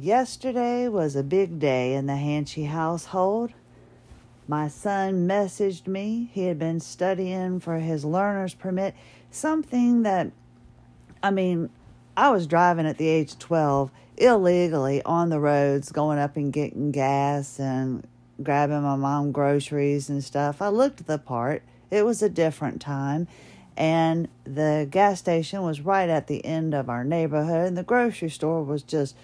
Yesterday was a big day in the Hanchey household. My son messaged me. He had been studying for his learner's permit, something that, I mean, I was driving at the age of 12 illegally on the roads, going up and getting gas and grabbing my mom groceries and stuff. I looked at the part. It was a different time. And the gas station was right at the end of our neighborhood, and the grocery store was just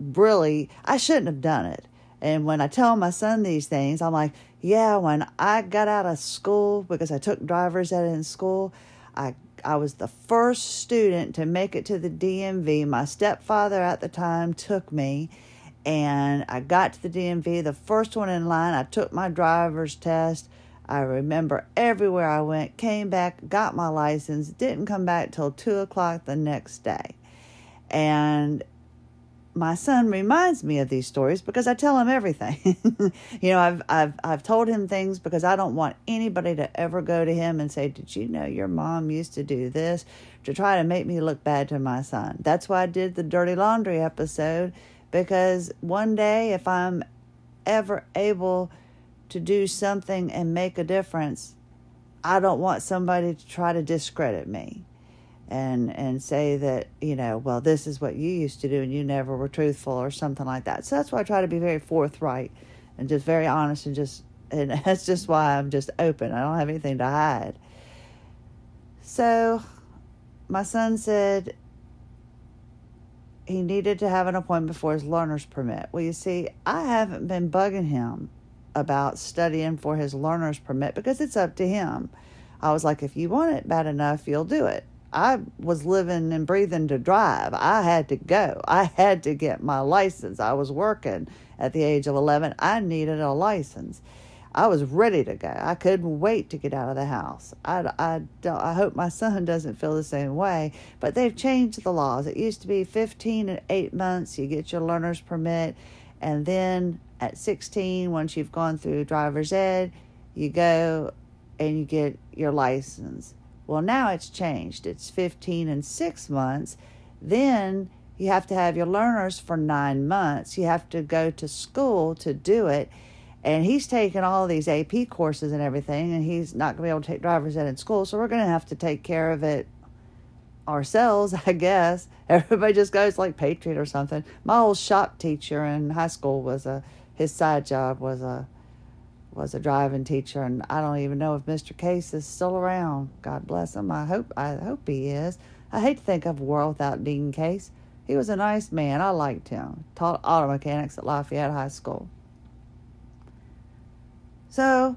really, I shouldn't have done it. And when I tell my son these things, I'm like, yeah, when I got out of school, because I took driver's ed in school, I I was the first student to make it to the DMV. My stepfather at the time took me, and I got to the DMV, the first one in line. I took my driver's test. I remember everywhere I went, came back, got my license, didn't come back till two o'clock the next day. And my son reminds me of these stories because I tell him everything. you know, I've I've I've told him things because I don't want anybody to ever go to him and say, "Did you know your mom used to do this?" to try to make me look bad to my son. That's why I did the dirty laundry episode because one day if I'm ever able to do something and make a difference, I don't want somebody to try to discredit me and and say that you know well this is what you used to do and you never were truthful or something like that. So that's why i try to be very forthright and just very honest and just and that's just why i'm just open. I don't have anything to hide. So my son said he needed to have an appointment for his learner's permit. Well you see i haven't been bugging him about studying for his learner's permit because it's up to him. I was like if you want it bad enough you'll do it I was living and breathing to drive. I had to go. I had to get my license. I was working at the age of 11. I needed a license. I was ready to go. I couldn't wait to get out of the house. I, I, don't, I hope my son doesn't feel the same way, but they've changed the laws. It used to be 15 and 8 months, you get your learner's permit, and then at 16, once you've gone through driver's ed, you go and you get your license. Well, now it's changed. It's 15 and 6 months. Then you have to have your learners for 9 months. You have to go to school to do it. And he's taking all these AP courses and everything, and he's not going to be able to take driver's ed in school. So we're going to have to take care of it ourselves, I guess. Everybody just goes like Patriot or something. My old shop teacher in high school was a, his side job was a was a driving teacher, and I don't even know if Mr. Case is still around. God bless him. I hope I hope he is. I hate to think of a world without Dean Case. He was a nice man. I liked him. Taught auto mechanics at Lafayette High School. So,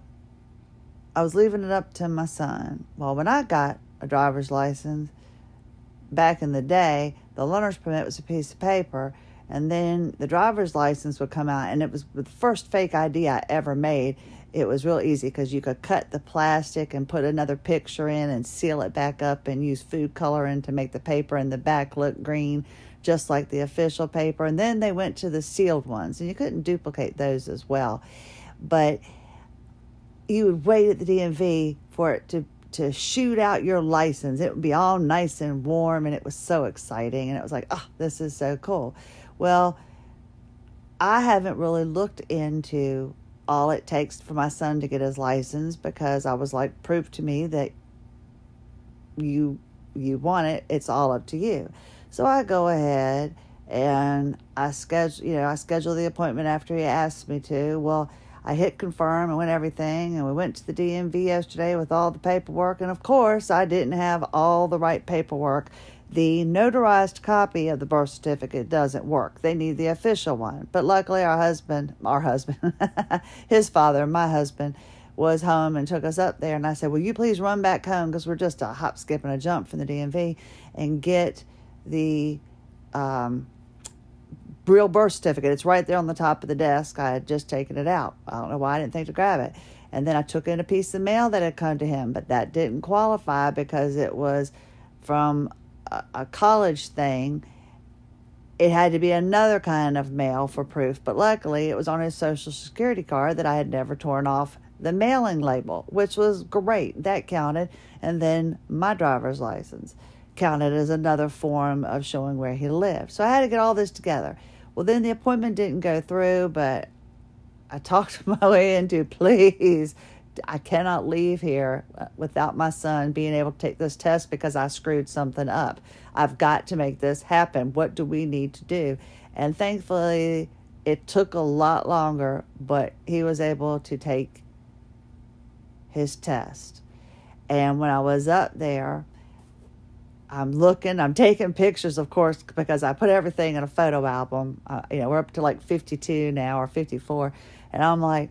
I was leaving it up to my son. Well, when I got a driver's license back in the day, the learner's permit was a piece of paper and then the driver's license would come out and it was the first fake id i ever made. It was real easy because you could cut the plastic and put another picture in and seal it back up and use food coloring to make the paper in the back look green just like the official paper. And then they went to the sealed ones and you couldn't duplicate those as well. But you would wait at the dmv for it to to shoot out your license. It would be all nice and warm and it was so exciting and it was like oh this is so cool well, I haven't really looked into all it takes for my son to get his license because I was like, prove to me that you you want it. It's all up to you. So I go ahead and I schedule, you know, I schedule the appointment after he asked me to. Well, I hit confirm and went everything, and we went to the DMV yesterday with all the paperwork. And of course, I didn't have all the right paperwork the notarized copy of the birth certificate doesn't work. They need the official one. But luckily, our husband, our husband, his father, my husband, was home and took us up there. And I said, Will you please run back home? Because we're just a hop, skip, and a jump from the DMV and get the um, real birth certificate. It's right there on the top of the desk. I had just taken it out. I don't know why I didn't think to grab it. And then I took in a piece of mail that had come to him, but that didn't qualify because it was from a, college thing, it had to be another kind of mail for proof. But luckily, it was on his social security card that I had never torn off the mailing label, which was great. That counted. And then my driver's license counted as another form of showing where he lived. So I had to get all this together. Well, then the appointment didn't go through, but I talked my way into please. I cannot leave here without my son being able to take this test because I screwed something up. I've got to make this happen. What do we need to do? And thankfully, it took a lot longer, but he was able to take his test. And when I was up there, I'm looking, I'm taking pictures, of course, because I put everything in a photo album. Uh, you know, we're up to like 52 now or 54. And I'm like,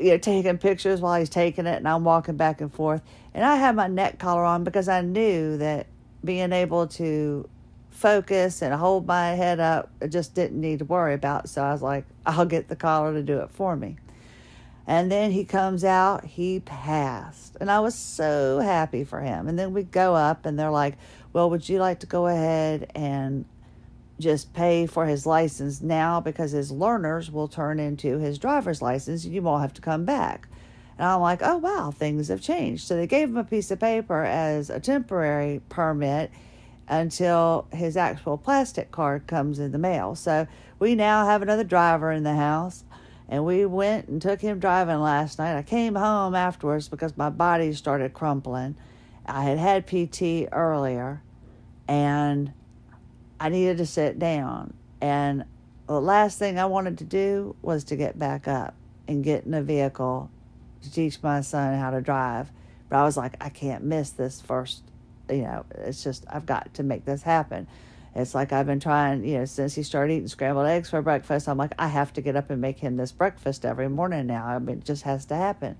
you know, taking pictures while he's taking it, and I'm walking back and forth. And I had my neck collar on because I knew that being able to focus and hold my head up, I just didn't need to worry about. So I was like, I'll get the collar to do it for me. And then he comes out, he passed. And I was so happy for him. And then we go up and they're like, Well, would you like to go ahead and just pay for his license now because his learners will turn into his driver's license and you won't have to come back. And I'm like, oh, wow, things have changed. So they gave him a piece of paper as a temporary permit until his actual plastic card comes in the mail. So we now have another driver in the house. And we went and took him driving last night. I came home afterwards because my body started crumpling. I had had PT earlier and I needed to sit down. And the last thing I wanted to do was to get back up and get in a vehicle to teach my son how to drive. But I was like, I can't miss this first. You know, it's just, I've got to make this happen. It's like I've been trying, you know, since he started eating scrambled eggs for breakfast. I'm like, I have to get up and make him this breakfast every morning now. I mean, it just has to happen.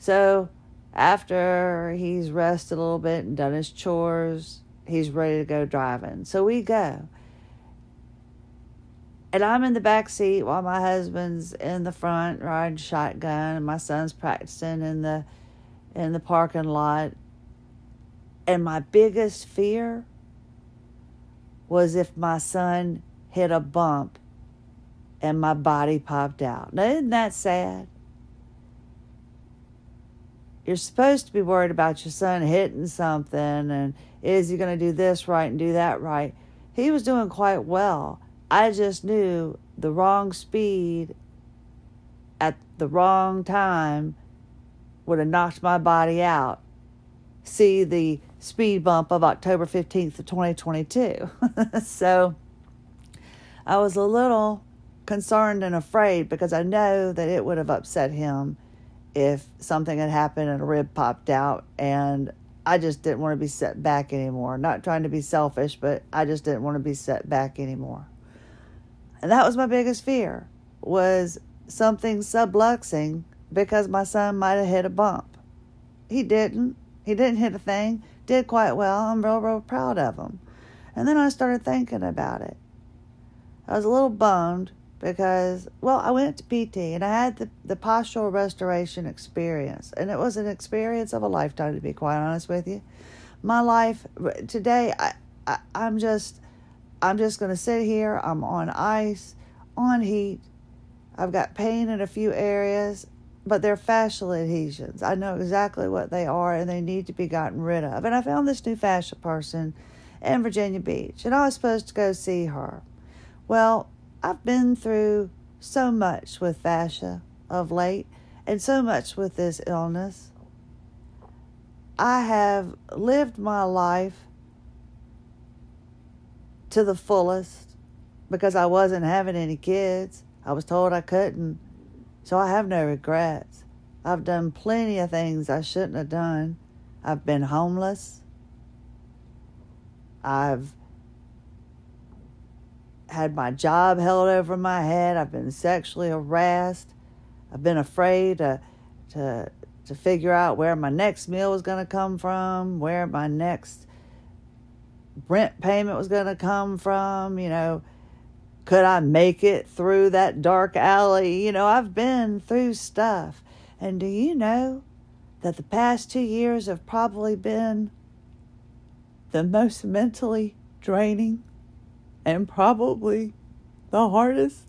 So after he's rested a little bit and done his chores, he's ready to go driving. So we go. And I'm in the back seat while my husband's in the front riding shotgun and my son's practicing in the in the parking lot. And my biggest fear was if my son hit a bump and my body popped out. Now, isn't that sad? You're supposed to be worried about your son hitting something and is he going to do this right and do that right? He was doing quite well. I just knew the wrong speed at the wrong time would have knocked my body out. See the speed bump of October 15th of 2022. so I was a little concerned and afraid because I know that it would have upset him if something had happened and a rib popped out and I just didn't want to be set back anymore. Not trying to be selfish, but I just didn't want to be set back anymore. And that was my biggest fear was something subluxing because my son might have hit a bump. He didn't. He didn't hit a thing. Did quite well. I'm real, real proud of him. And then I started thinking about it. I was a little bummed because, well, I went to PT and I had the, the postural restoration experience. And it was an experience of a lifetime, to be quite honest with you. My life today, I, I, I'm just, I'm just going to sit here. I'm on ice, on heat. I've got pain in a few areas, but they're fascial adhesions. I know exactly what they are and they need to be gotten rid of. And I found this new fascia person in Virginia Beach and I was supposed to go see her. Well, I've been through so much with fascia of late and so much with this illness. I have lived my life to the fullest because I wasn't having any kids. I was told I couldn't. So I have no regrets. I've done plenty of things I shouldn't have done. I've been homeless. I've had my job held over my head. I've been sexually harassed. I've been afraid to to to figure out where my next meal was going to come from, where my next rent payment was going to come from, you know, could I make it through that dark alley? You know, I've been through stuff. And do you know that the past 2 years have probably been the most mentally draining and probably the hardest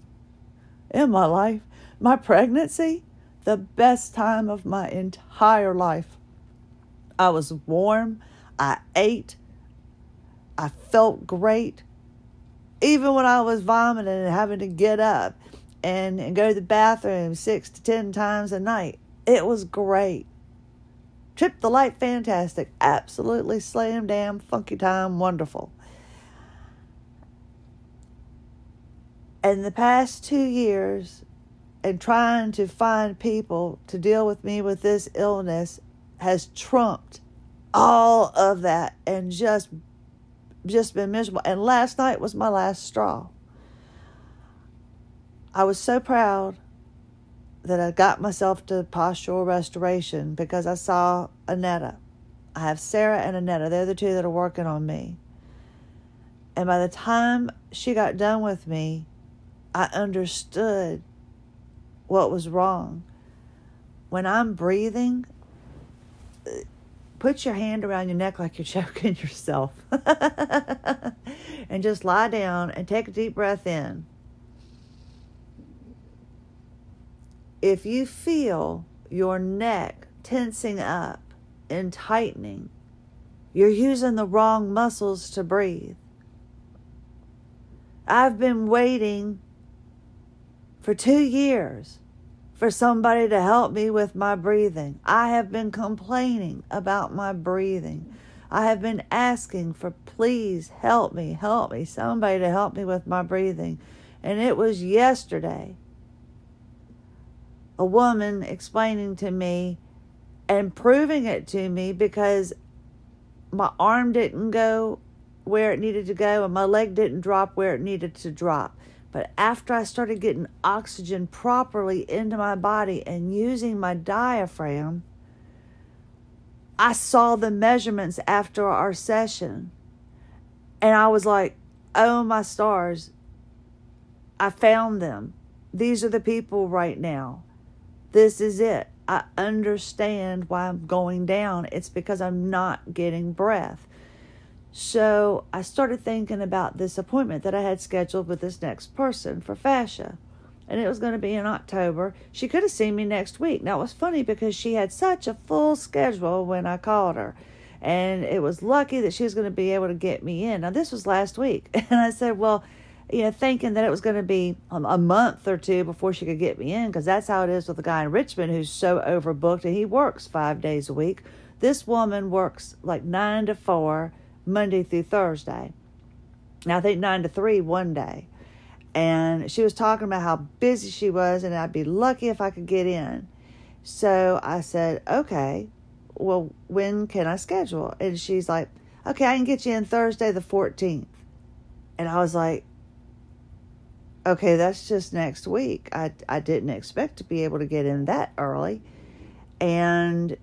in my life. My pregnancy, the best time of my entire life. I was warm, I ate, I felt great. even when I was vomiting and having to get up and, and go to the bathroom six to ten times a night. It was great. Trip the Light, fantastic. Absolutely slam damn funky time, wonderful. In the past two years, and trying to find people to deal with me with this illness has trumped all of that and just just been miserable. And last night was my last straw. I was so proud that I got myself to postural restoration because I saw Anetta. I have Sarah and Anetta. They're the two that are working on me. And by the time she got done with me, I understood what was wrong. When I'm breathing, put your hand around your neck like you're choking yourself. and just lie down and take a deep breath in. If you feel your neck tensing up and tightening, you're using the wrong muscles to breathe. I've been waiting for two years for somebody to help me with my breathing. I have been complaining about my breathing. I have been asking for please help me, help me, somebody to help me with my breathing. And it was yesterday a woman explaining to me and proving it to me because my arm didn't go where it needed to go and my leg didn't drop where it needed to drop. But after I started getting oxygen properly into my body and using my diaphragm, I saw the measurements after our session. And I was like, oh my stars, I found them. These are the people right now. This is it. I understand why I'm going down. It's because I'm not getting breath. So I started thinking about this appointment that I had scheduled with this next person for fascia. And it was going to be in October. She could have seen me next week. Now, it was funny because she had such a full schedule when I called her. And it was lucky that she was going to be able to get me in. Now, this was last week. And I said, Well, you know, thinking that it was going to be a month or two before she could get me in, because that's how it is with the guy in Richmond who's so overbooked and he works five days a week. This woman works like nine to four Monday through Thursday. Now, I think nine to three one day. And she was talking about how busy she was, and I'd be lucky if I could get in. So I said, okay, well, when can I schedule? And she's like, okay, I can get you in Thursday the 14th. And I was like, okay, that's just next week. I, I didn't expect to be able to get in that early. And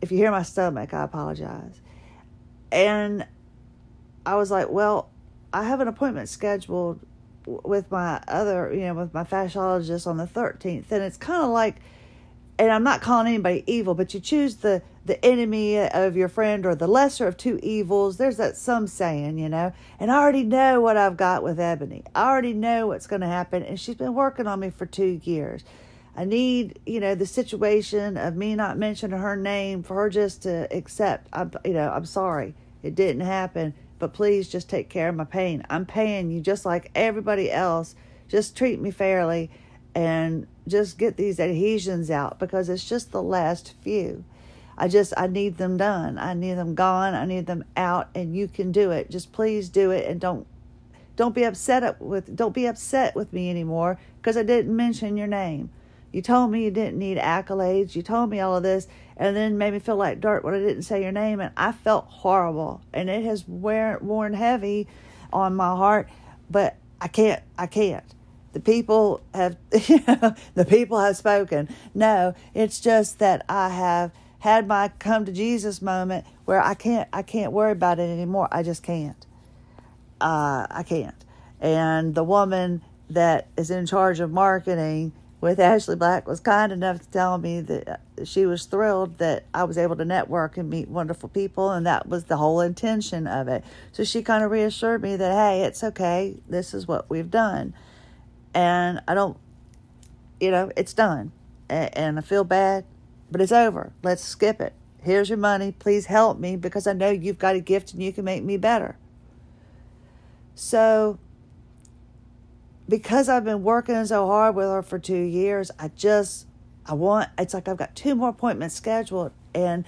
if you hear my stomach, I apologize. And I was like, well, I have an appointment scheduled with my other, you know, with my fasciologist on the 13th. And it's kind of like, and I'm not calling anybody evil, but you choose the the enemy of your friend or the lesser of two evils. There's that some saying, you know. And I already know what I've got with Ebony. I already know what's going to happen, and she's been working on me for two years. I need, you know, the situation of me not mentioning her name for her just to accept. I'm, you know, I'm sorry it didn't happen, but please just take care of my pain. I'm paying you just like everybody else. Just treat me fairly and just get these adhesions out because it's just the last few. I just I need them done. I need them gone. I need them out and you can do it. Just please do it and don't don't be upset with don't be upset with me anymore because I didn't mention your name. You told me you didn't need accolades. You told me all of this and then made me feel like dirt when I didn't say your name and I felt horrible and it has wear, worn heavy on my heart, but I can't I can't. The people have the people have spoken. No it's just that i have had my come to jesus moment where i can't i can't worry about it anymore. I just can't. Uh, i can't. And the woman that is in charge of marketing with ashley black was kind enough to tell me that uh, she was thrilled that i was able to network and meet wonderful people and that was the whole intention of it so she kind of reassured me that hey it's okay this is what we've done and I don't, you know, it's done. And I feel bad, but it's over. Let's skip it. Here's your money. Please help me because I know you've got a gift and you can make me better. So because I've been working so hard with her for two years, I just, I want, it's like I've got two more appointments scheduled and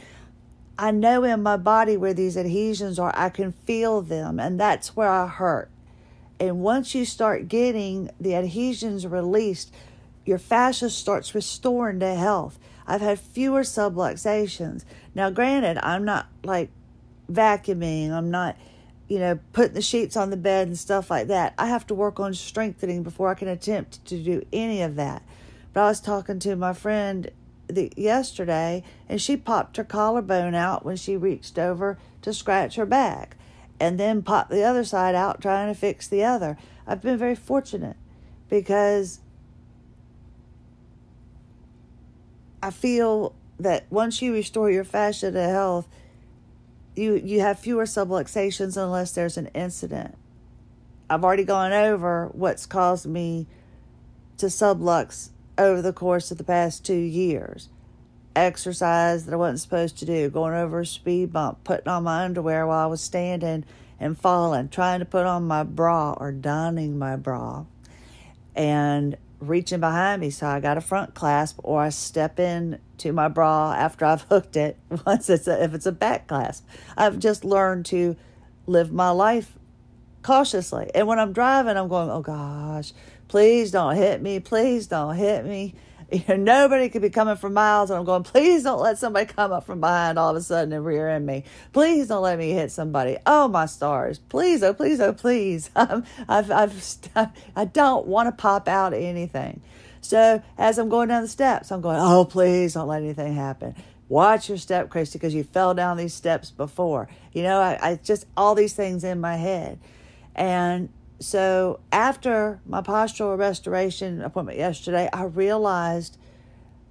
I know in my body where these adhesions are. I can feel them, and that's where I hurt. And once you start getting the adhesions released, your fascia starts restoring to health. I've had fewer subluxations. Now, granted, I'm not like vacuuming, I'm not, you know, putting the sheets on the bed and stuff like that. I have to work on strengthening before I can attempt to do any of that. But I was talking to my friend the, yesterday, and she popped her collarbone out when she reached over to scratch her back, and then popped the other side out trying to fix the other. I've been very fortunate because I feel that once you restore your fascia to health, you you have fewer subluxations unless there's an incident. I've already gone over what's caused me to sublux over the course of the past two years. Exercise that I wasn't supposed to do, going over a speed bump, putting on my underwear while I was standing and falling, trying to put on my bra or donning my bra, and reaching behind me so I got a front clasp, or I step in to my bra after I've hooked it. Once it's a, if it's a back clasp, I've just learned to live my life cautiously. And when I'm driving, I'm going, oh gosh, please don't hit me. Please don't hit me. You know, nobody could be coming from miles, and I'm going, please don't let somebody come up from behind all of a sudden and rear end me. Please don't let me hit somebody. Oh, my stars. Please, oh, please, oh, please. Um, I've, I've, I don't want to pop out anything. So as I'm going down the steps, I'm going, oh, please don't let anything happen. Watch your step, Christie, because you fell down these steps before. You know, I, I just all these things in my head. And so after my postural restoration appointment yesterday, I realized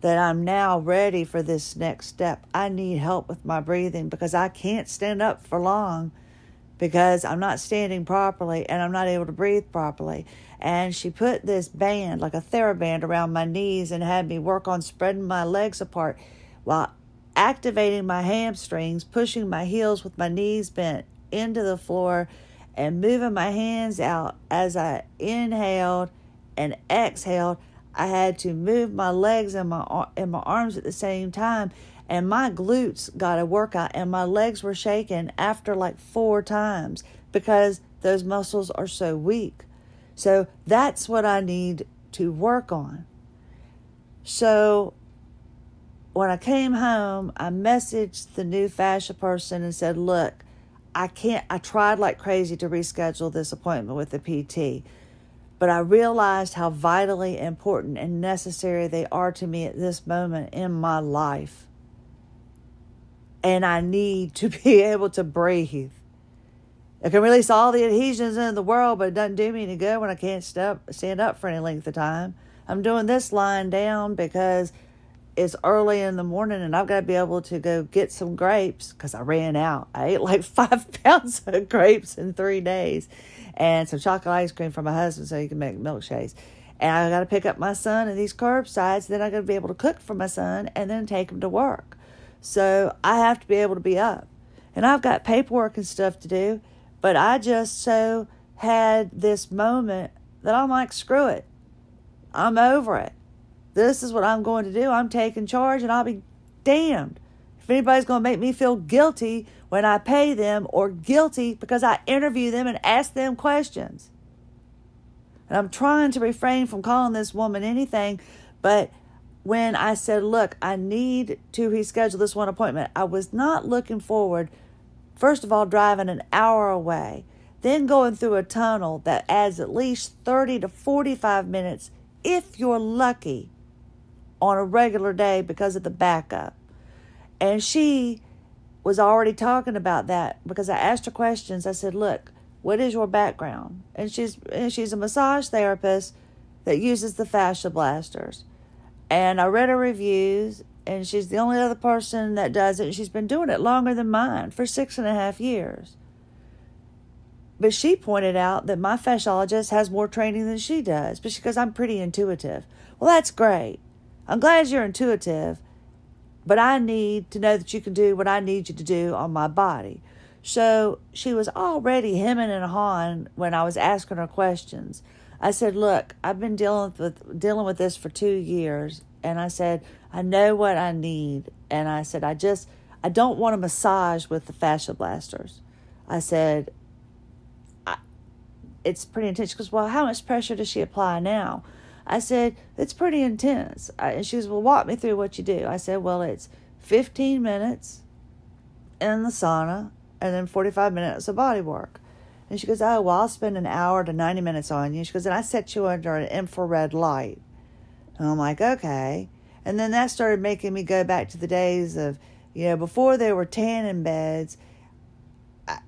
that I'm now ready for this next step. I need help with my breathing because I can't stand up for long because I'm not standing properly and I'm not able to breathe properly. And she put this band, like a TheraBand, around my knees and had me work on spreading my legs apart while activating my hamstrings, pushing my heels with my knees bent into the floor and moving my hands out as I inhaled and exhaled. I had to move my legs and my and my arms at the same time, and my glutes got a workout, and my legs were shaking after like four times because those muscles are so weak. So that's what I need to work on. So when I came home, I messaged the new fascia person and said, "Look, I can't, I tried like crazy to reschedule this appointment with the PT, but I realized how vitally important and necessary they are to me at this moment in my life. And I need to be able to breathe. I can release all the adhesions in the world, but it doesn't do me any good when I can't step, stand up for any length of time. I'm doing this lying down because it's early in the morning and I've got to be able to go get some grapes because I ran out. I ate like five pounds of grapes in three days and some chocolate ice cream for my husband so he can make milkshakes. And I got to pick up my son and these curbsides. Then I got to be able to cook for my son and then take him to work. So I have to be able to be up. And I've got paperwork and stuff to do. But I just so had this moment that I'm like, screw it. I'm over it. This is what I'm going to do. I'm taking charge and I'll be damned if anybody's going to make me feel guilty when I pay them or guilty because I interview them and ask them questions. And I'm trying to refrain from calling this woman anything, but when I said, Look, I need to reschedule this one appointment, I was not looking forward, first of all, driving an hour away, then going through a tunnel that adds at least 30 to 45 minutes if you're lucky on a regular day because of the backup. And she was already talking about that because I asked her questions. I said, "Look, what is your background?" And she's and she's a massage therapist that uses the fascia blasters. And I read her reviews, and she's the only other person that does it. She's been doing it longer than mine for six and a half years. But she pointed out that my fasciologist has more training than she does, but she goes, I'm pretty intuitive. Well, that's great. I'm glad you're intuitive, but I need to know that you can do what I need you to do on my body. So she was already hemming and hawing when I was asking her questions. I said, "Look, I've been dealing with dealing with this for 2 years." And I said, "I know what I need." And I said, "I just I don't want a massage with the fascia blasters." I said, I, "It's pretty intense." She goes, "Well, how much pressure does she apply now?" I said, "It's pretty intense." I, and she goes, "Well, walk me through what you do." I said, "Well, it's 15 minutes in the sauna and then 45 minutes of body work." And she goes, Oh, well, I'll spend an hour to 90 minutes on you. She goes, And I set you under an infrared light. And I'm like, Okay. And then that started making me go back to the days of, you know, before there were tanning beds,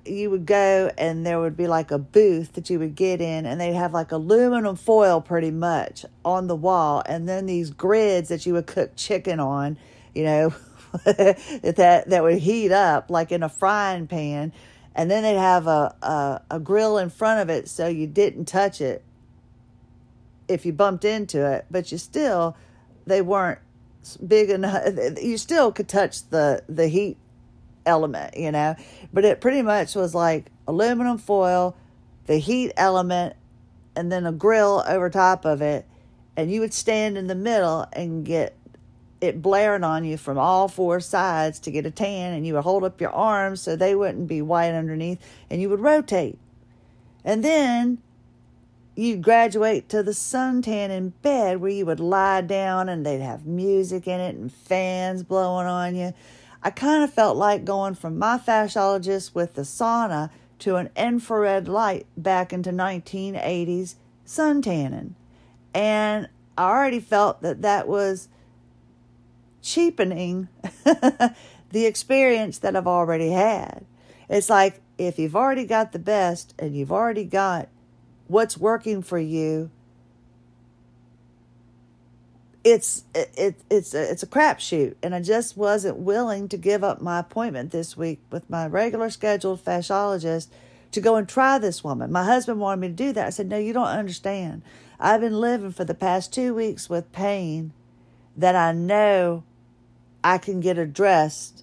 you would go and there would be like a booth that you would get in, and they'd have like aluminum foil pretty much on the wall, and then these grids that you would cook chicken on, you know, that that would heat up like in a frying pan and then they'd have a, a, a grill in front of it so you didn't touch it if you bumped into it, but you still they weren't big enough. You still could touch the the heat element, you know, but it pretty much was like aluminum foil, the heat element, and then a grill over top of it, and you would stand in the middle and get it blaring on you from all four sides to get a tan, and you would hold up your arms so they wouldn't be white underneath, and you would rotate. And then you'd graduate to the suntan in bed where you would lie down and they'd have music in it and fans blowing on you. I kind of felt like going from my fasciologist with the sauna to an infrared light back into 1980s suntanning. And I already felt that that was cheapening the experience that I've already had. It's like if you've already got the best and you've already got what's working for you, it's it, it it's a, it's a crapshoot, and I just wasn't willing to give up my appointment this week with my regular scheduled fasciologist to go and try this woman. My husband wanted me to do that. I said, "No, you don't understand. I've been living for the past two weeks with pain that I know I can get addressed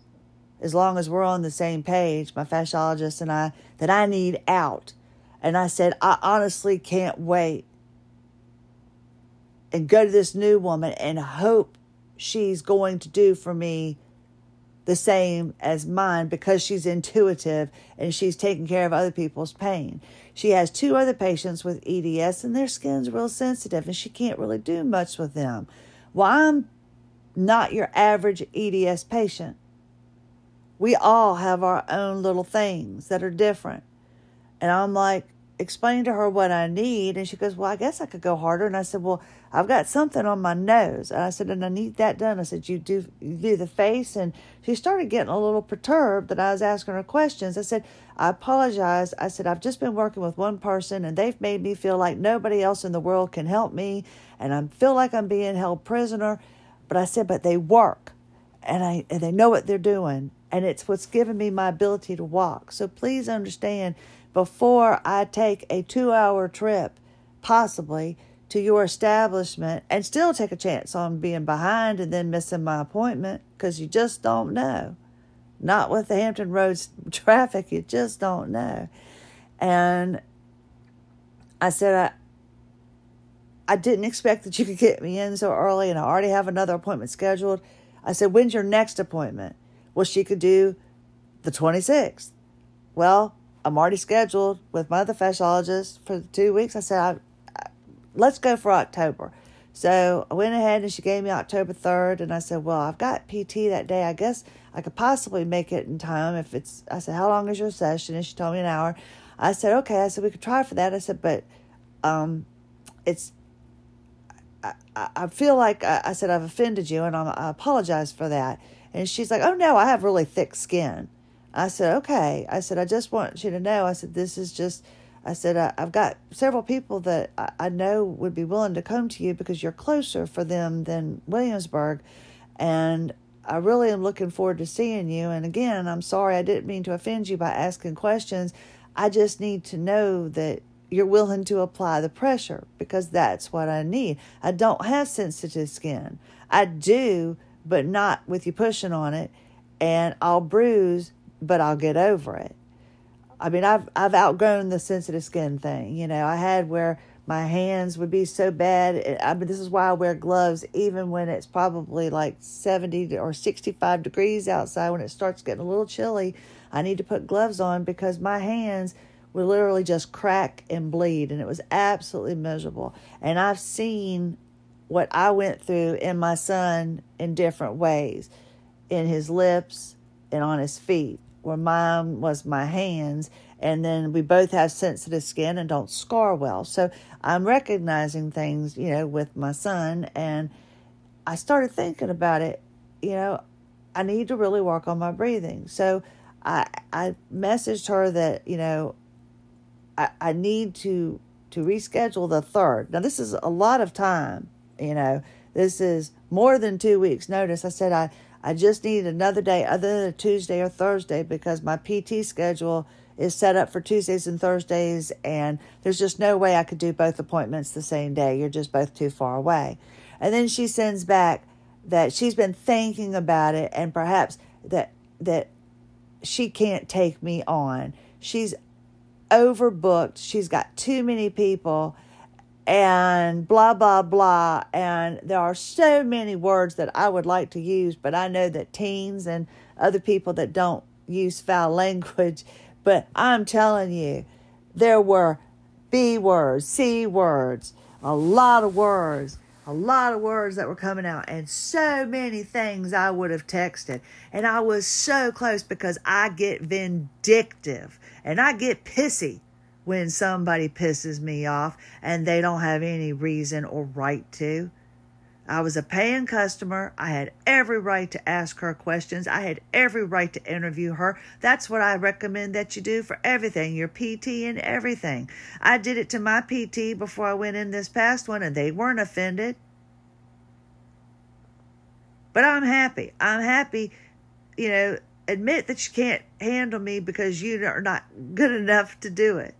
as long as we're on the same page, my fasciologist and I, that I need out. And I said, I honestly can't wait and go to this new woman and hope she's going to do for me the same as mine because she's intuitive and she's taking care of other people's pain. She has two other patients with EDS and their skin's real sensitive and she can't really do much with them. Well, I'm not your average EDS patient. We all have our own little things that are different. And I'm like, explaining to her what I need. And she goes, Well, I guess I could go harder. And I said, Well, I've got something on my nose. And I said, And I need that done. I said, You do, you do the face. And she started getting a little perturbed that I was asking her questions. I said, I apologize. I said, I've just been working with one person and they've made me feel like nobody else in the world can help me. And I feel like I'm being held prisoner. But I said, but they work and I and they know what they're doing. And it's what's given me my ability to walk. So please understand before I take a two hour trip, possibly, to your establishment and still take a chance on being behind and then missing my appointment because you just don't know. Not with the Hampton Roads traffic, you just don't know. And I said, I, I didn't expect that you could get me in so early, and I already have another appointment scheduled. I said, When's your next appointment? Well, she could do the 26th. Well, I'm already scheduled with my other fasciologist for two weeks. I said, I, I, Let's go for October. So I went ahead and she gave me October 3rd, and I said, Well, I've got PT that day. I guess I could possibly make it in time if it's. I said, How long is your session? And she told me an hour. I said, Okay. I said, We could try for that. I said, But um, it's I, I feel like I, I said I've offended you and I'm, I apologize for that. And she's like, oh no, I have really thick skin. I said, okay. I said, I just want you to know. I said, this is just, I said, I, have got several people that I, I know would be willing to come to you because you're closer for them than Williamsburg. And I really am looking forward to seeing you. And again, I'm sorry I didn't mean to offend you by asking questions. I just need to know that you're willing to apply the pressure because that's what I need. I don't have sensitive skin. I do, but not with you pushing on it. And I'll bruise, but I'll get over it. I mean, I've I've outgrown the sensitive skin thing. You know, I had where my hands would be so bad. I mean, this is why I wear gloves even when it's probably like 70 or 65 degrees outside. When it starts getting a little chilly, I need to put gloves on because my hands would literally just crack and bleed, and it was absolutely miserable. And I've seen what I went through in my son in different ways in his lips and on his feet, where mine was my hands and then we both have sensitive skin and don't scar well. So I'm recognizing things, you know, with my son, and I started thinking about it. You know, I need to really work on my breathing. So I I messaged her that you know I I need to to reschedule the third. Now this is a lot of time. You know, this is more than two weeks notice. I said I I just need another day other than a Tuesday or Thursday because my PT schedule is set up for Tuesdays and Thursdays, and there's just no way I could do both appointments the same day. You're just both too far away. And then she sends back that she's been thinking about it and perhaps that that she can't take me on. She's overbooked. She's got too many people and blah blah blah and there are so many words that I would like to use but I know that teens and other people that don't use foul language but I'm telling you, there were B words, C words, a lot of words, a lot of words that were coming out, and so many things I would have texted. And I was so close because I get vindictive and I get pissy when somebody pisses me off and they don't have any reason or right to. I was a paying customer. I had every right to ask her questions. I had every right to interview her. That's what I recommend that you do for everything, your PT and everything. I did it to my PT before I went in this past one, and they weren't offended. But I'm happy. I'm happy, you know, admit that you can't handle me because you are not good enough to do it.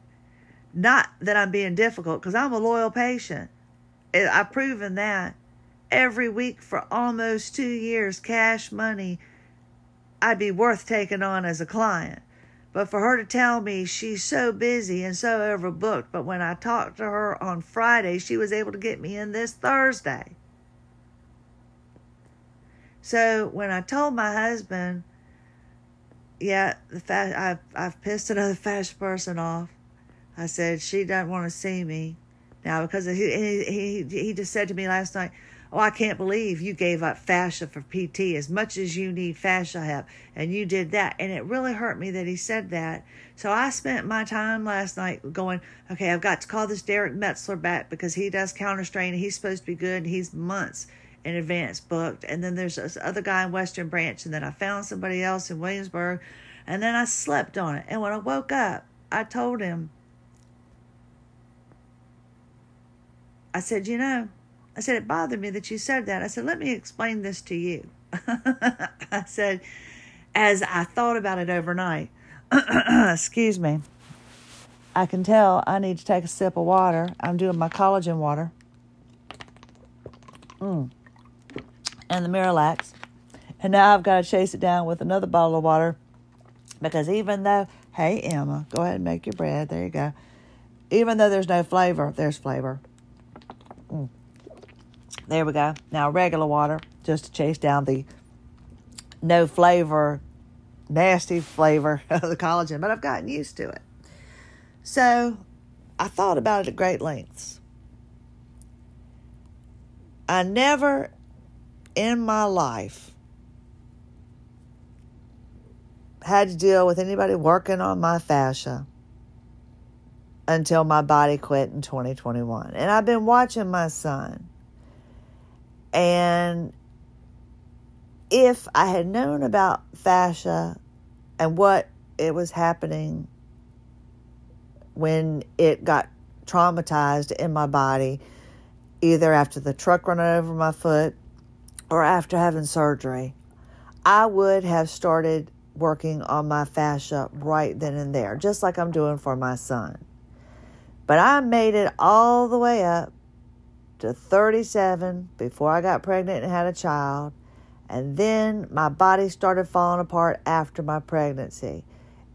Not that I'm being difficult, because I'm a loyal patient. I've proven that every week for almost two years, cash money, I'd be worth taking on as a client. But for her to tell me she's so busy and so overbooked, but when I talked to her on Friday, she was able to get me in this Thursday. So when I told my husband, yeah, the fa- I've I've pissed another fascia person off. I said she doesn't want to see me now because he he he, just said to me last night, Oh, I can't believe you gave up fascia for PT as much as you need fascia help. And you did that. And it really hurt me that he said that. So I spent my time last night going, okay, I've got to call this Derek Metzler back because he does counter strain. He's supposed to be good. And he's months in advance booked. And then there's this other guy in Western Branch. And then I found somebody else in Williamsburg. And then I slept on it. And when I woke up, I told him, I said, you know, I said, it bothered me that you said that. I said, let me explain this to you. I said, as I thought about it overnight, excuse me, I can tell I need to take a sip of water. I'm doing my collagen water. Mm. And the Miralax. And now I've got to chase it down with another bottle of water because even though, hey, Emma, go ahead and make your bread. There you go. Even though there's no flavor, there's flavor. Mm. There we go. Now regular water just to chase down the no flavor, nasty flavor of the collagen, but I've gotten used to it. So I thought about it at great lengths. I never in my life had to deal with anybody working on my fascia until my body quit in 2021. And I've been watching my son and if I had known about fascia and what it was happening when it got traumatized in my body, either after the truck running over my foot or after having surgery, I would have started working on my fascia right then and there, just like I'm doing for my son. But I made it all the way up to 37 before I got pregnant and had a child. And then my body started falling apart after my pregnancy.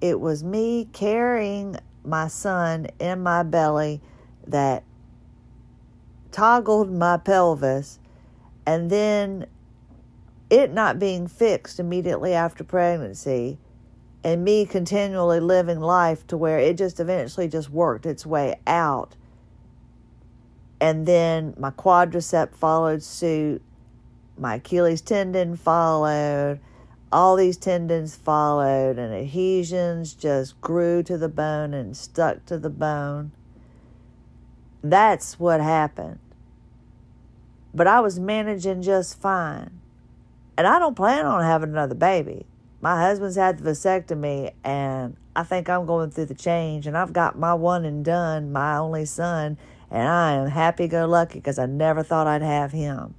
It was me carrying my son in my belly that toggled my pelvis and then it not being fixed immediately after pregnancy and me continually living life to where it just eventually just worked its way out. And then my quadricep followed suit my achilles tendon followed all these tendons followed and adhesions just grew to the bone and stuck to the bone. That's what happened. But i was managing just fine. And I don't plan on having another baby. My husband's had the vasectomy, and I think I'm going through the change. And I've got my one and done, my only son, and I am happy go lucky because I never thought I'd have him.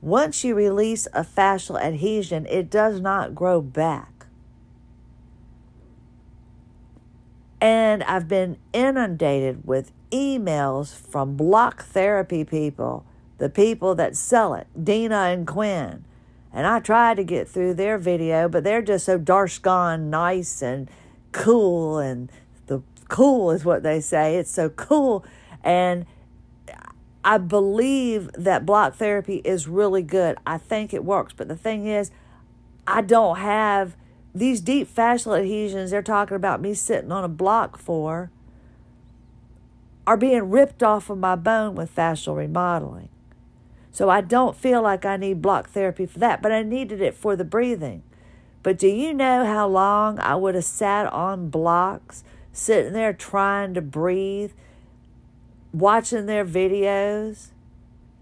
Once you release a fascial adhesion, it does not grow back. And I've been inundated with emails from block therapy people the people that sell it, Dina and Quinn. And I tried to get through their video, but they're just so darshgone nice and cool. And the cool is what they say. It's so cool. And I believe that block therapy is really good. I think it works. But the thing is, I don't have these deep fascial adhesions they're talking about me sitting on a block for are being ripped off of my bone with fascial remodeling. So I don't feel like I need block therapy for that, but I needed it for the breathing. But do you know how long I would have sat on blocks, sitting there trying to breathe, watching their videos,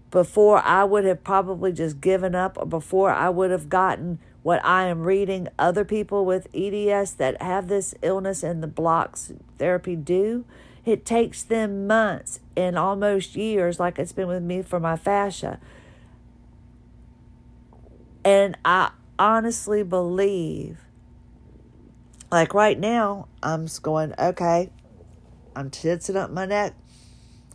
before I would have probably just given up, or before I would have gotten what I am reading other people with EDS that have this illness and the blocks therapy do? It takes them months and almost years, like it's been with me for my fascia. And I honestly believe, like right now, I'm just going, okay, I'm tensing up my neck.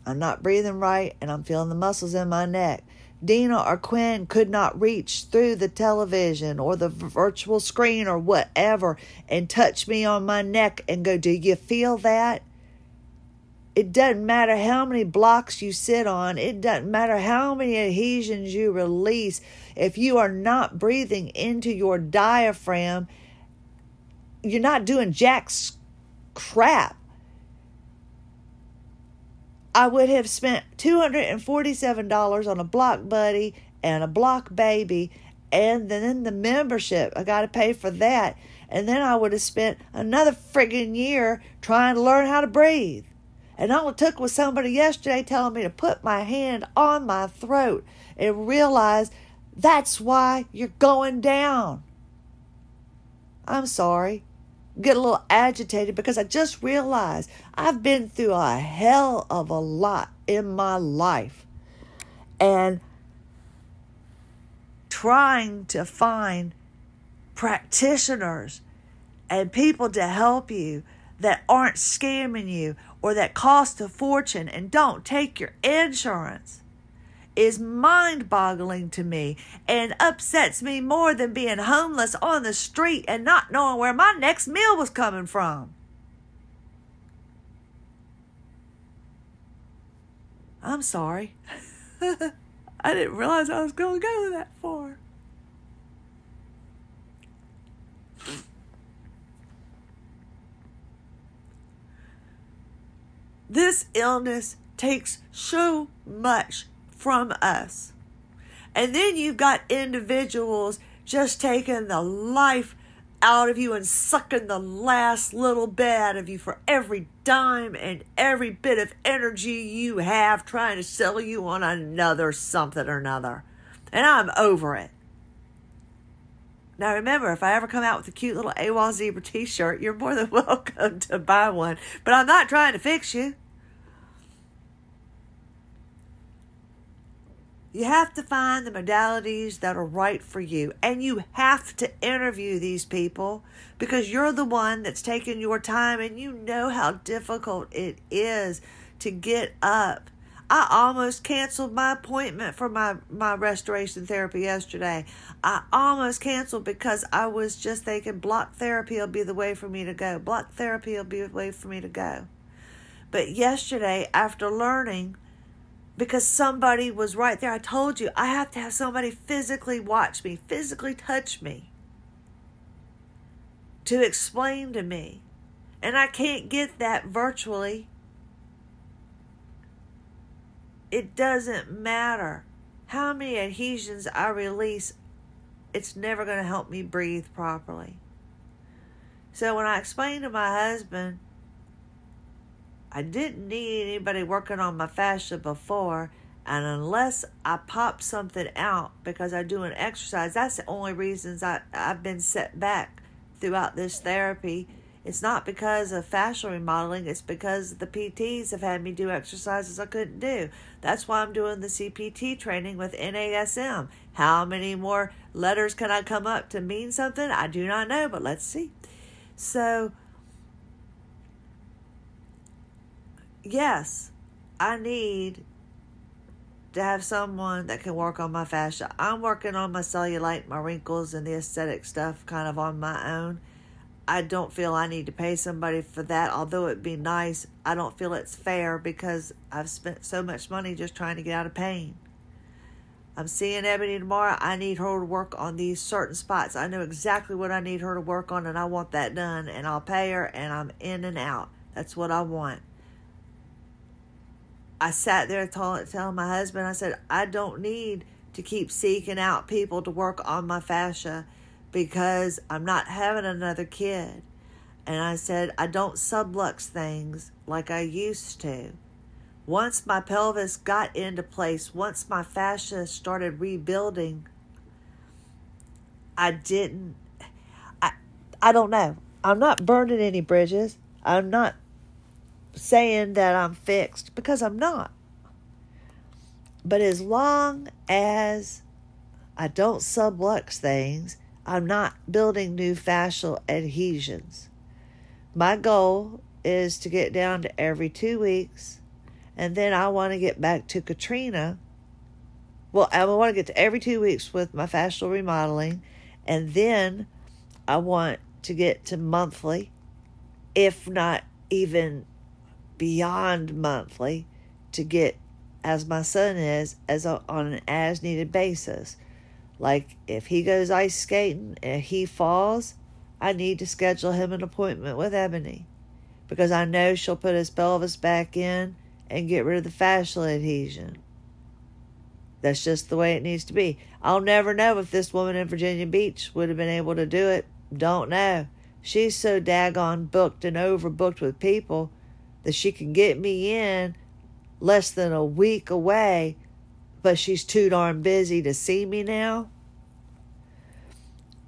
I'm not breathing right, and I'm feeling the muscles in my neck. Dina or Quinn could not reach through the television or the virtual screen or whatever and touch me on my neck and go, Do you feel that? It doesn't matter how many blocks you sit on, it doesn't matter how many adhesions you release. If you are not breathing into your diaphragm, you're not doing jack crap. I would have spent $247 on a block buddy and a block baby and then the membership. I got to pay for that. And then I would have spent another friggin' year trying to learn how to breathe. And all it took was somebody yesterday telling me to put my hand on my throat and realize that's why you're going down. I'm sorry. Get a little agitated because I just realized I've been through a hell of a lot in my life. And trying to find practitioners and people to help you that aren't scamming you or that cost a fortune and don't take your insurance is mind boggling to me and upsets me more than being homeless on the street and not knowing where my next meal was coming from. I'm sorry. I didn't realize I was going to go that far. This illness takes so much from us. And then you've got individuals just taking the life out of you and sucking the last little bit out of you for every dime and every bit of energy you have trying to sell you on another something or another. And I'm over it. Now remember, if I ever come out with a cute little AWOL zebra t-shirt, you're more than welcome to buy one. But I'm not trying to fix you. You have to find the modalities that are right for you. And you have to interview these people because you're the one that's taking your time and you know how difficult it is to get up I almost canceled my appointment for my, my restoration therapy yesterday. I almost canceled because I was just thinking block therapy will be the way for me to go. Block therapy will be the way for me to go. But yesterday, after learning because somebody was right there. I told you, I have to have somebody physically watch me, physically touch me to explain to me. And I can't get that virtually. It doesn't matter how many adhesions I release, it's never going to help me breathe properly. So when I explained to my husband, I didn't need anybody working on my fascia before, and unless I pop something out because I do an exercise, that's the only reasons I, I've been set back throughout this therapy it's not because of fascial remodeling, it's because the PTs have had me do exercises I couldn't do. That's why I'm doing the CPT training with NASM. How many more letters can I come up to mean something? I do not know, but let's see. So, yes, I need to have someone that can work on my fascia. I'm working on my cellulite, my wrinkles, and the aesthetic stuff kind of on my own I don't feel I need to pay somebody for that. Although it'd be nice, I don't feel it's fair because I've spent so much money just trying to get out of pain. I'm seeing Ebony tomorrow. I need her to work on these certain spots. I know exactly what I need her to work on, and I want that done. And I'll pay her, and I'm in and out. That's what I want. I sat there telling, telling my husband, I said, I don't need to keep seeking out people to work on my fascia because I'm not having another kid. And I said, I don't sublux things like I used to. Once my pelvis got into place, once my fascia started rebuilding, I didn't. I, I don't know. I'm not burning any bridges. I'm not saying that I'm fixed because I'm not. But as long as I don't sublux things I'm not building new fascial adhesions. My goal is to get down to every two weeks, and then I want to get back to Katrina. Well, I want to get to every two weeks with my fascial remodeling, and then I want to get to monthly, if not even beyond monthly, to get as my son is as a, on an as needed basis. Like if he goes ice skating and he falls, I need to schedule him an appointment with Ebony because I know she'll put his pelvis back in and get rid of the fascial adhesion. That's just the way it needs to be. I'll never know if this woman in Virginia Beach would have been able to do it. Don't know. She's so daggone booked and overbooked with people that she can get me in less than a week away but she's too darn busy to see me now.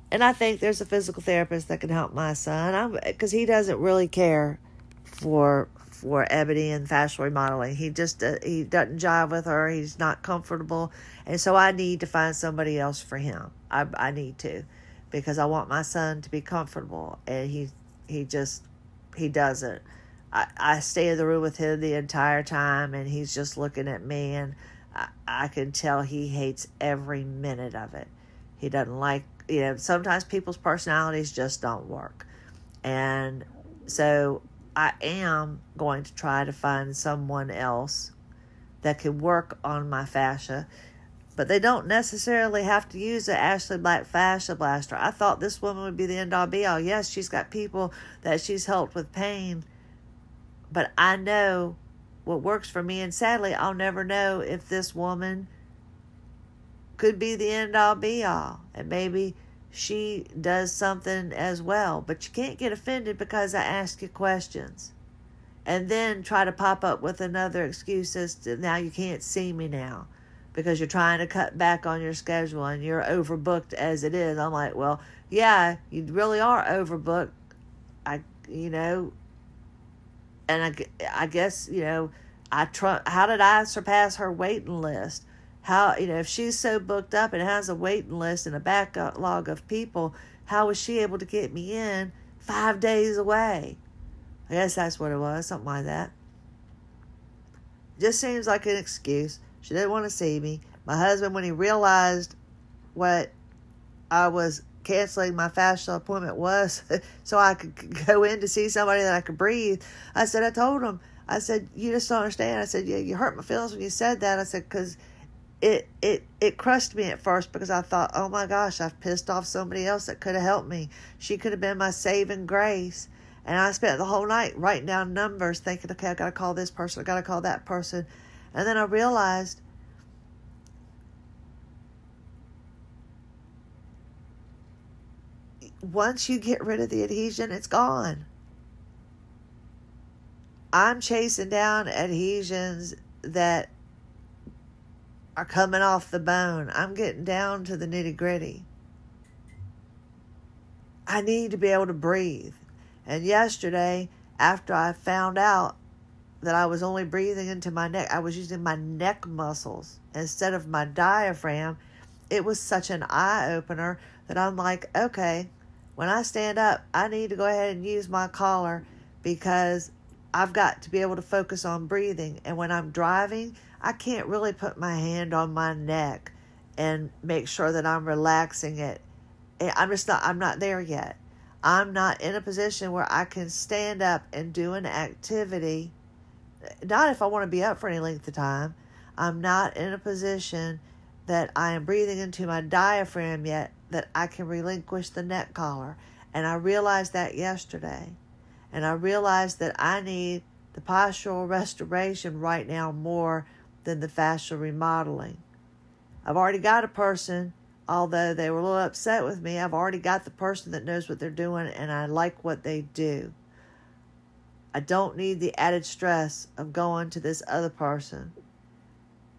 And I think there's a physical therapist that can help my son I'm because he doesn't really care for for Ebony and fascial remodeling. He just uh, he doesn't jive with her. He's not comfortable, and so I need to find somebody else for him. I I need to because I want my son to be comfortable, and he he just he doesn't. I, I stay in the room with him the entire time, and he's just looking at me, and I, can tell he hates every minute of it. He doesn't like, you know, sometimes people's personalities just don't work. And so I am going to try to find someone else that can work on my fascia. But they don't necessarily have to use the Ashley Black Fascia Blaster. I thought this woman would be the end all be all. Yes, she's got people that she's helped with pain. But I know what works for me. And sadly, I'll never know if this woman could be the end all be all. And maybe she does something as well. But you can't get offended because I ask you questions. And then try to pop up with another excuse as to now you can't see me now because you're trying to cut back on your schedule and you're overbooked as it is. I'm like, well, yeah, you really are overbooked. I, you know, and I, I guess you know I try, how did I surpass her waiting list? How you know if she's so booked up and has a waiting list and a backlog of people, how was she able to get me in five days away? I guess that's what it was, something like that. Just seems like an excuse. She didn't want to see me. My husband, when he realized what I was canceling my fascial appointment was so I could go in to see somebody that I could breathe. I said, I told him, I said, you just don't understand. I said, yeah, you hurt my feelings when you said that. I said, because it it it crushed me at first because I thought, oh my gosh, I've pissed off somebody else that could have helped me. She could have been my saving grace. And I spent the whole night writing down numbers, thinking, okay, I gotta call this person, I gotta call that person. And then I realized once you get rid of the adhesion, it's gone. I'm chasing down adhesions that are coming off the bone. I'm getting down to the nitty gritty. I need to be able to breathe. And yesterday, after I found out that I was only breathing into my neck, I was using my neck muscles instead of my diaphragm. It was such an eye opener that I'm like, okay, when I stand up, I need to go ahead and use my collar because I've got to be able to focus on breathing. And when I'm driving, I can't really put my hand on my neck and make sure that I'm relaxing it. I'm just not, I'm not there yet. I'm not in a position where I can stand up and do an activity. Not if I want to be up for any length of time. I'm not in a position that I am breathing into my diaphragm yet that I can relinquish the neck collar. And I realized that yesterday. And I realized that I need the postural restoration right now more than the fascial remodeling. I've already got a person, although they were a little upset with me, I've already got the person that knows what they're doing and I like what they do. I don't need the added stress of going to this other person.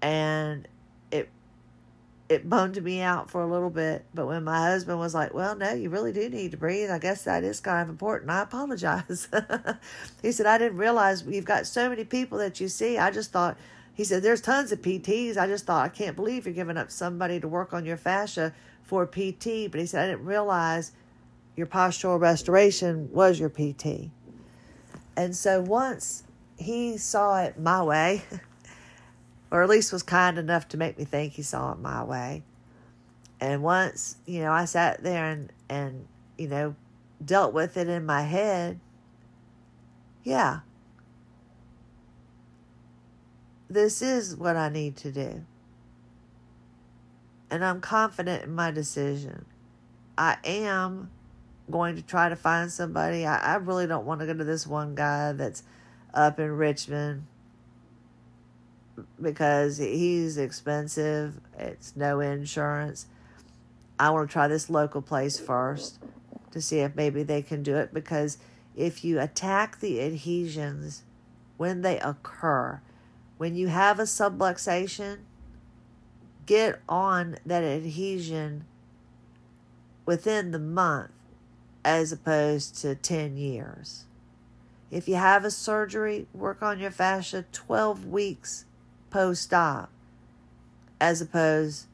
And it bummed me out for a little bit. But when my husband was like, Well, no, you really do need to breathe, I guess that is kind of important. I apologize. he said, I didn't realize you've got so many people that you see. I just thought he said, There's tons of PTs. I just thought, I can't believe you're giving up somebody to work on your fascia for PT. But he said, I didn't realize your postural restoration was your PT. And so once he saw it my way, or at least was kind enough to make me think he saw it my way. And once, you know, I sat there and, and you know, dealt with it in my head, yeah, this is what I need to do. And I'm confident in my decision. I am going to try to find somebody. I, I really don't want to go to this one guy that's up in Richmond because he's expensive. It's no insurance. I want to try this local place first to see if maybe they can do it because if you attack the adhesions when they occur, when you have a subluxation, get on that adhesion within the month as opposed to 10 years. If you have a surgery, work on your fascia 12 weeks post op as opposed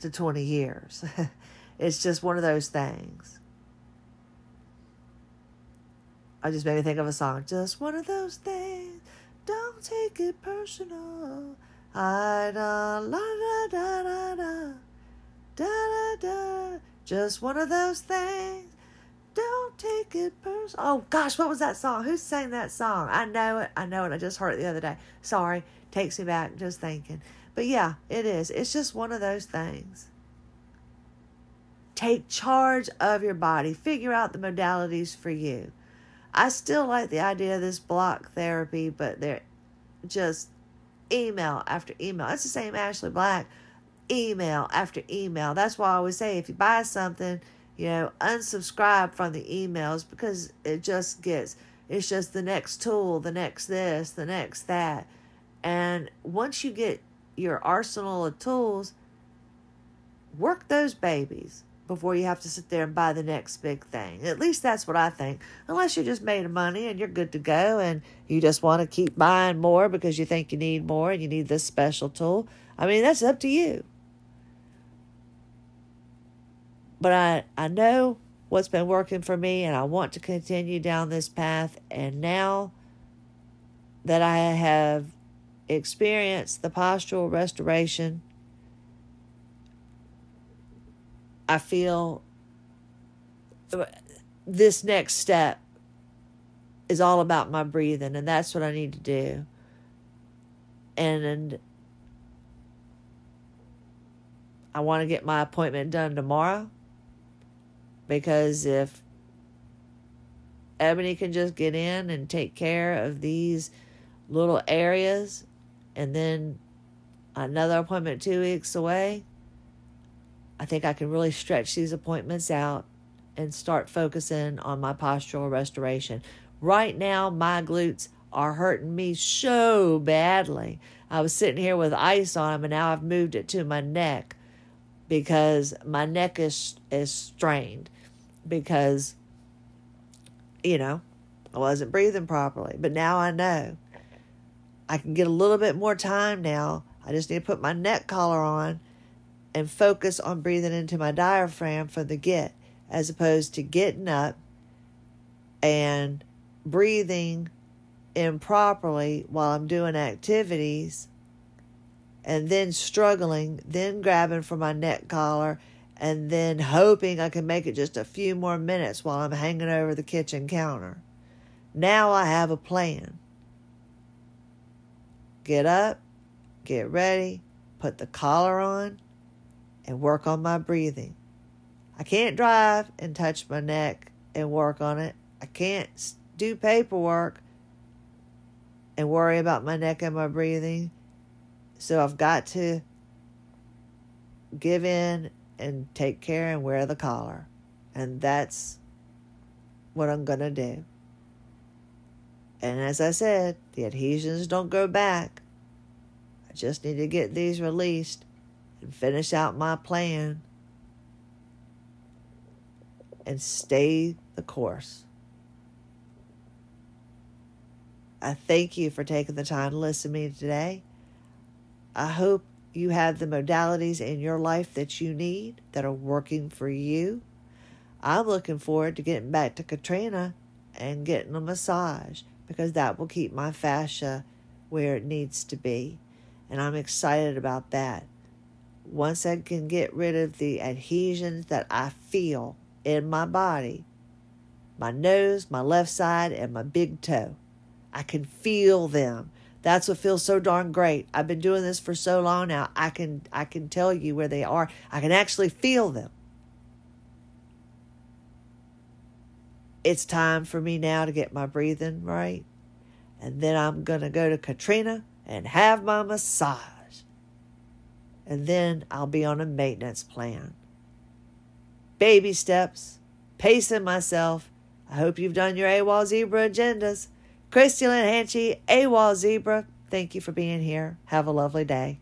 to 20 years. it's just one of those things. I just made me think of a song. Just one of those things. Don't take it personal. I da la da da da da da da. Just one of those things. Take it personal. Oh gosh, what was that song? Who sang that song? I know it. I know it. I just heard it the other day. Sorry, takes me back just thinking. But yeah, it is. It's just one of those things. Take charge of your body. Figure out the modalities for you. I still like the idea of this block therapy, but they're just email after email. It's the same Ashley Black, email after email. That's why I always say if you buy something, you know, unsubscribe from the emails because it just gets, it's just the next tool, the next this, the next that. And once you get your arsenal of tools, work those babies before you have to sit there and buy the next big thing. At least that's what I think. Unless you're just made money and you're good to go and you just want to keep buying more because you think you need more and you need this special tool. I mean, that's up to you. But I, I know what's been working for me and I want to continue down this path. And now that I have experienced the postural restoration I feel this next step is all about my breathing, and that's what I need to do. And, and I want to get my appointment done tomorrow because if Ebony can just get in and take care of these little areas and then another appointment two weeks away, I think I can really stretch these appointments out and start focusing on my postural restoration. Right now, my glutes are hurting me so badly. I was sitting here with ice on them, and now I've moved it to my neck because my neck is is strained because you know I wasn't breathing properly. But now I know I can get a little bit more time now. I just need to put my neck collar on and focus on breathing into my diaphragm from the get as opposed to getting up and breathing improperly while I'm doing activities and then struggling, then grabbing for my neck collar, and then hoping I can make it just a few more minutes while I'm hanging over the kitchen counter. Now I have a plan. Get up, get ready, put the collar on, and work on my breathing. I can't drive and touch my neck and work on it. I can't do paperwork and worry about my neck and my breathing. So I've got to give in and take care and wear the collar. And that's what I'm going to do. And as I said, the adhesions don't go back. I just need to get these released and finish out my plan and stay the course. I thank you for taking the time to listen to me today. I hope you have the modalities in your life that you need that are working for you. I'm looking forward to getting back to Katrina and getting a massage because that will keep my fascia where it needs to be. And I'm excited about that. Once I can get rid of the adhesions that I feel in my body, my nose, my left side, and my big toe. I can feel them. That's what feels so darn great. I've been doing this for so long now. I can I can tell you where they are. I can actually feel them. It's time for me now to get my breathing right. And then I'm going to go to Katrina and have my massage. And then I'll be on a maintenance plan baby steps, pacing myself. I hope you've done your AWOL Zebra agendas. Christie Lynn Hanchey, AWOL Zebra, thank you for being here. Have a lovely day.